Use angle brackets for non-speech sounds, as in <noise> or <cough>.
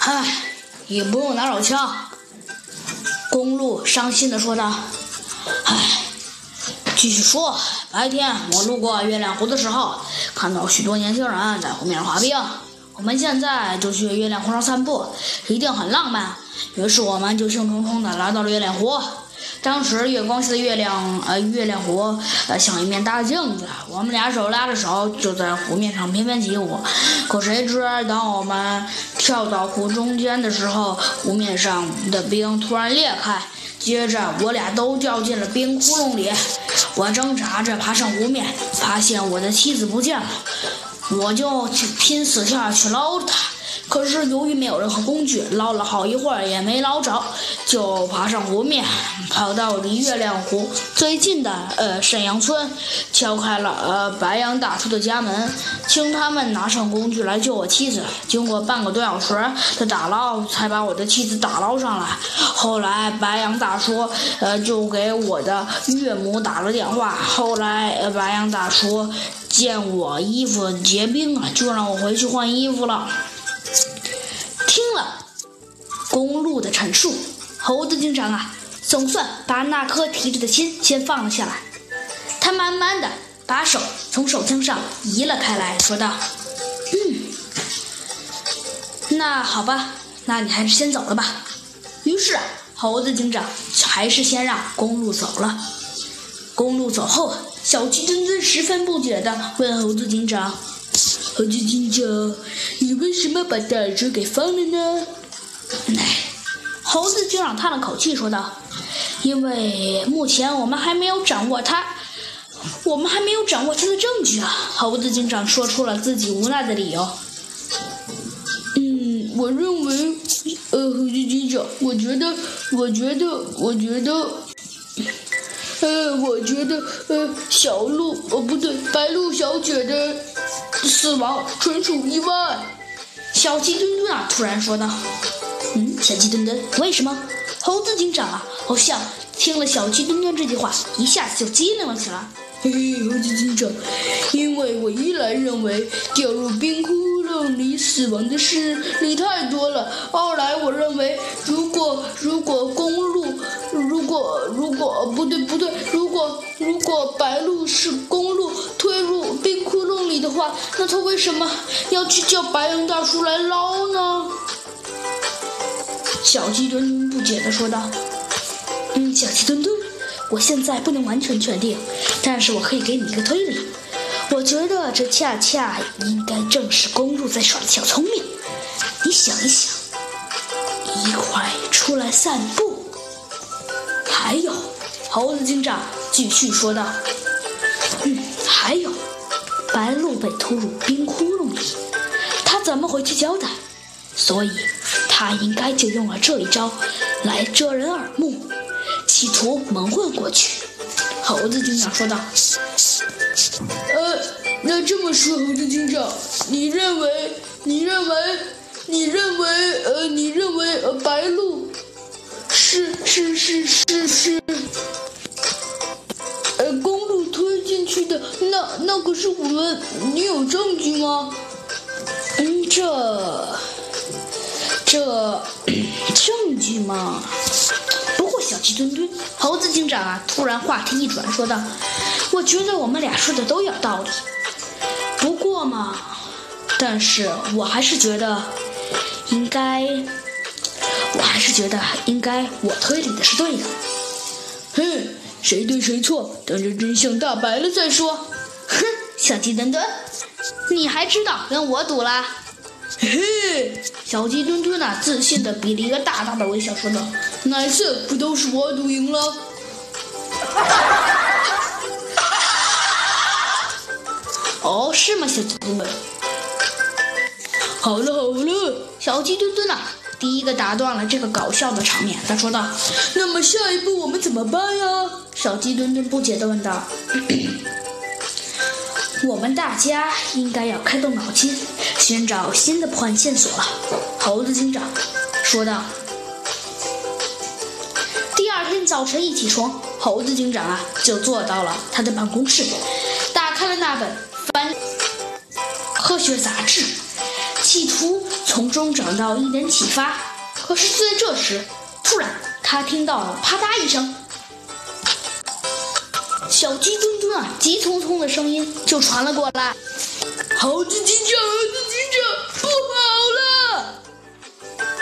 唉，也不用拿手枪。公路伤心的说道：“唉，继续说。白天我路过月亮湖的时候，看到许多年轻人在湖面上滑冰。我们现在就去月亮湖上散步，一定很浪漫。于是我们就兴冲冲的来到了月亮湖。当时月光下的月亮，呃，月亮湖，呃，像一面大镜子。我们俩手拉着手，就在湖面上翩翩起舞。可谁知，当我们跳到湖中间的时候，湖面上的冰突然裂开，接着我俩都掉进了冰窟窿里。我挣扎着爬上湖面，发现我的妻子不见了，我就去拼死跳下去捞她。可是由于没有任何工具，捞了好一会儿也没捞着，就爬上湖面，跑到离月亮湖最近的呃沈阳村，敲开了呃白杨大叔的家门，请他们拿上工具来救我妻子。经过半个多小时的打捞，才把我的妻子打捞上来。后来白杨大叔呃就给我的岳母打了电话，后来呃白杨大叔见我衣服结冰了，就让我回去换衣服了。公路的陈述，猴子警长啊，总算把那颗提着的心先放了下来。他慢慢的把手从手枪上移了开来，说道：“嗯，那好吧，那你还是先走了吧。”于是猴子警长还是先让公路走了。公路走后，小鸡墩墩十分不解的问猴子警长。猴子警长，你为什么把大耳猪给放了呢？唉，猴子警长叹了口气说道：“因为目前我们还没有掌握他，我们还没有掌握他的证据啊。”猴子警长说出了自己无奈的理由。嗯，我认为，呃，猴子警长，我觉得，我觉得，我觉得，呃，我觉得，呃，小鹿，哦，不对，白鹿小姐的。死亡纯属意外，小鸡墩墩啊突然说道：“嗯，小鸡墩墩，为什么？”猴子警长啊，好像听了小鸡墩墩这句话，一下子就机灵了起来。嘿嘿，猴子警长，因为我一来认为掉入冰窟窿里死亡的事例太多了，二来我认为如果如果公路如果如果不对不对，如果如果白鹭是公路推入冰窟窿里的话，那他为什么要去叫白羊大叔来捞呢？小鸡墩墩不解地说道：“嗯，小鸡墩墩。”我现在不能完全确定，但是我可以给你一个推理。我觉得这恰恰应该正是公鹿在耍的小聪明。你想一想，一块出来散步。还有，猴子警长继续说道：“嗯，还有，白鹿被拖入冰窟窿里，他怎么回去交代？所以，他应该就用了这一招来遮人耳目。”企图蒙混过去，猴子警长说道：“呃，那这么说，猴子警长，你认为，你认为，你认为，呃，你认为，呃，白鹿是是是是是，呃，公路推进去的，那那可是我们，你有证据吗？嗯，这这 <clears throat> 证据嘛，不过？”小鸡墩墩，猴子警长啊！突然话题一转，说道：“我觉得我们俩说的都有道理。不过嘛，但是我还是觉得应该，我还是觉得应该我推理的是对的。哼，谁对谁错，等着真相大白了再说。哼，小鸡墩墩，你还知道跟我赌啦？”嘿嘿，小鸡墩墩呐，自信的比了一个大大的微笑，说道：“哪次不都是我赌赢了？” <laughs> 哦，是吗，小鸡墩墩？好了好了，小鸡墩墩呐，第一个打断了这个搞笑的场面，他说道：“那么下一步我们怎么办呀？”小鸡墩墩不解的问道。我们大家应该要开动脑筋，寻找新的破案线索了。”猴子警长说道。第二天早晨一起床，猴子警长啊就坐到了他的办公室，打开了那本《翻科学杂志》，企图从。中找到一点启发。可是就在这时，突然他听到了啪嗒一声，小鸡墩墩啊急匆匆的声音就传了过来。好鸡鸡叫